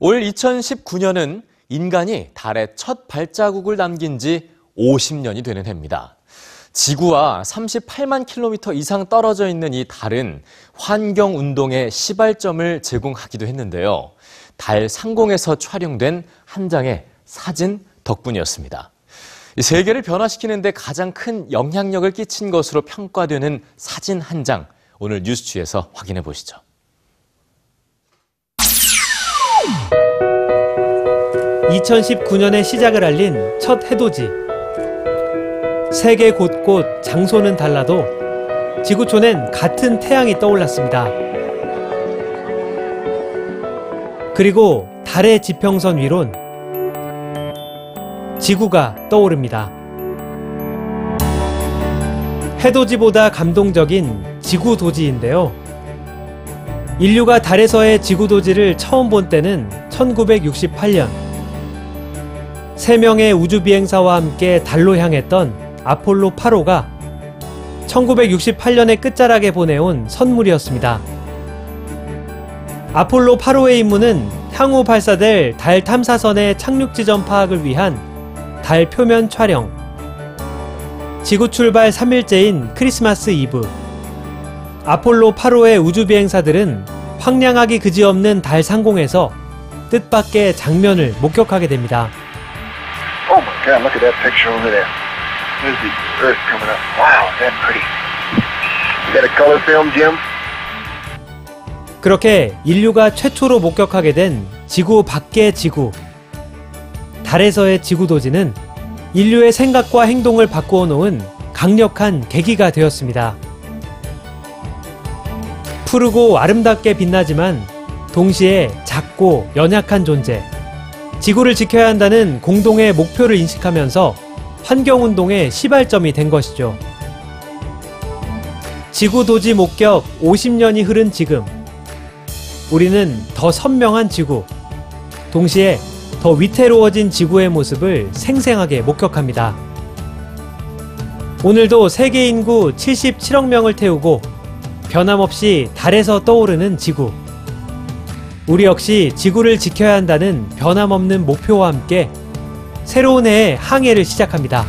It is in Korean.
올 2019년은 인간이 달에 첫 발자국을 남긴 지 50년이 되는 해입니다. 지구와 38만 킬로미터 이상 떨어져 있는 이 달은 환경 운동의 시발점을 제공하기도 했는데요. 달 상공에서 촬영된 한 장의 사진 덕분이었습니다. 이 세계를 변화시키는데 가장 큰 영향력을 끼친 것으로 평가되는 사진 한 장, 오늘 뉴스취에서 확인해 보시죠. (2019년에) 시작을 알린 첫 해돋이 세계 곳곳 장소는 달라도 지구촌엔 같은 태양이 떠올랐습니다. 그리고 달의 지평선 위론 지구가 떠오릅니다. 해돋이보다 감동적인 지구도지인데요. 인류가 달에서의 지구도지를 처음 본 때는 1968년. 세 명의 우주비행사와 함께 달로 향했던 아폴로 8호가 1968년의 끝자락에 보내온 선물이었습니다. 아폴로 8호의 임무는 향후 발사될 달 탐사선의 착륙 지점 파악을 위한 달 표면 촬영. 지구 출발 3일째인 크리스마스 이브. 아폴로 8호의 우주비행사들은 황량하기 그지없는 달 상공에서 뜻밖의 장면을 목격하게 됩니다. Oh my God, look at that picture over there. There's the Earth coming up. Wow, is that pretty. You got a color film, Jim? 그렇게 인류가 최초로 목격하게 된 지구 밖의 지구. 달에서의 지구도지는 인류의 생각과 행동을 바꾸어 놓은 강력한 계기가 되었습니다. 푸르고 아름답게 빛나지만 동시에 작고 연약한 존재. 지구를 지켜야 한다는 공동의 목표를 인식하면서 환경운동의 시발점이 된 것이죠. 지구도지 목격 50년이 흐른 지금. 우리는 더 선명한 지구, 동시에 더 위태로워진 지구의 모습을 생생하게 목격합니다. 오늘도 세계 인구 77억 명을 태우고 변함없이 달에서 떠오르는 지구. 우리 역시 지구를 지켜야 한다는 변함없는 목표와 함께 새로운 해의 항해를 시작합니다.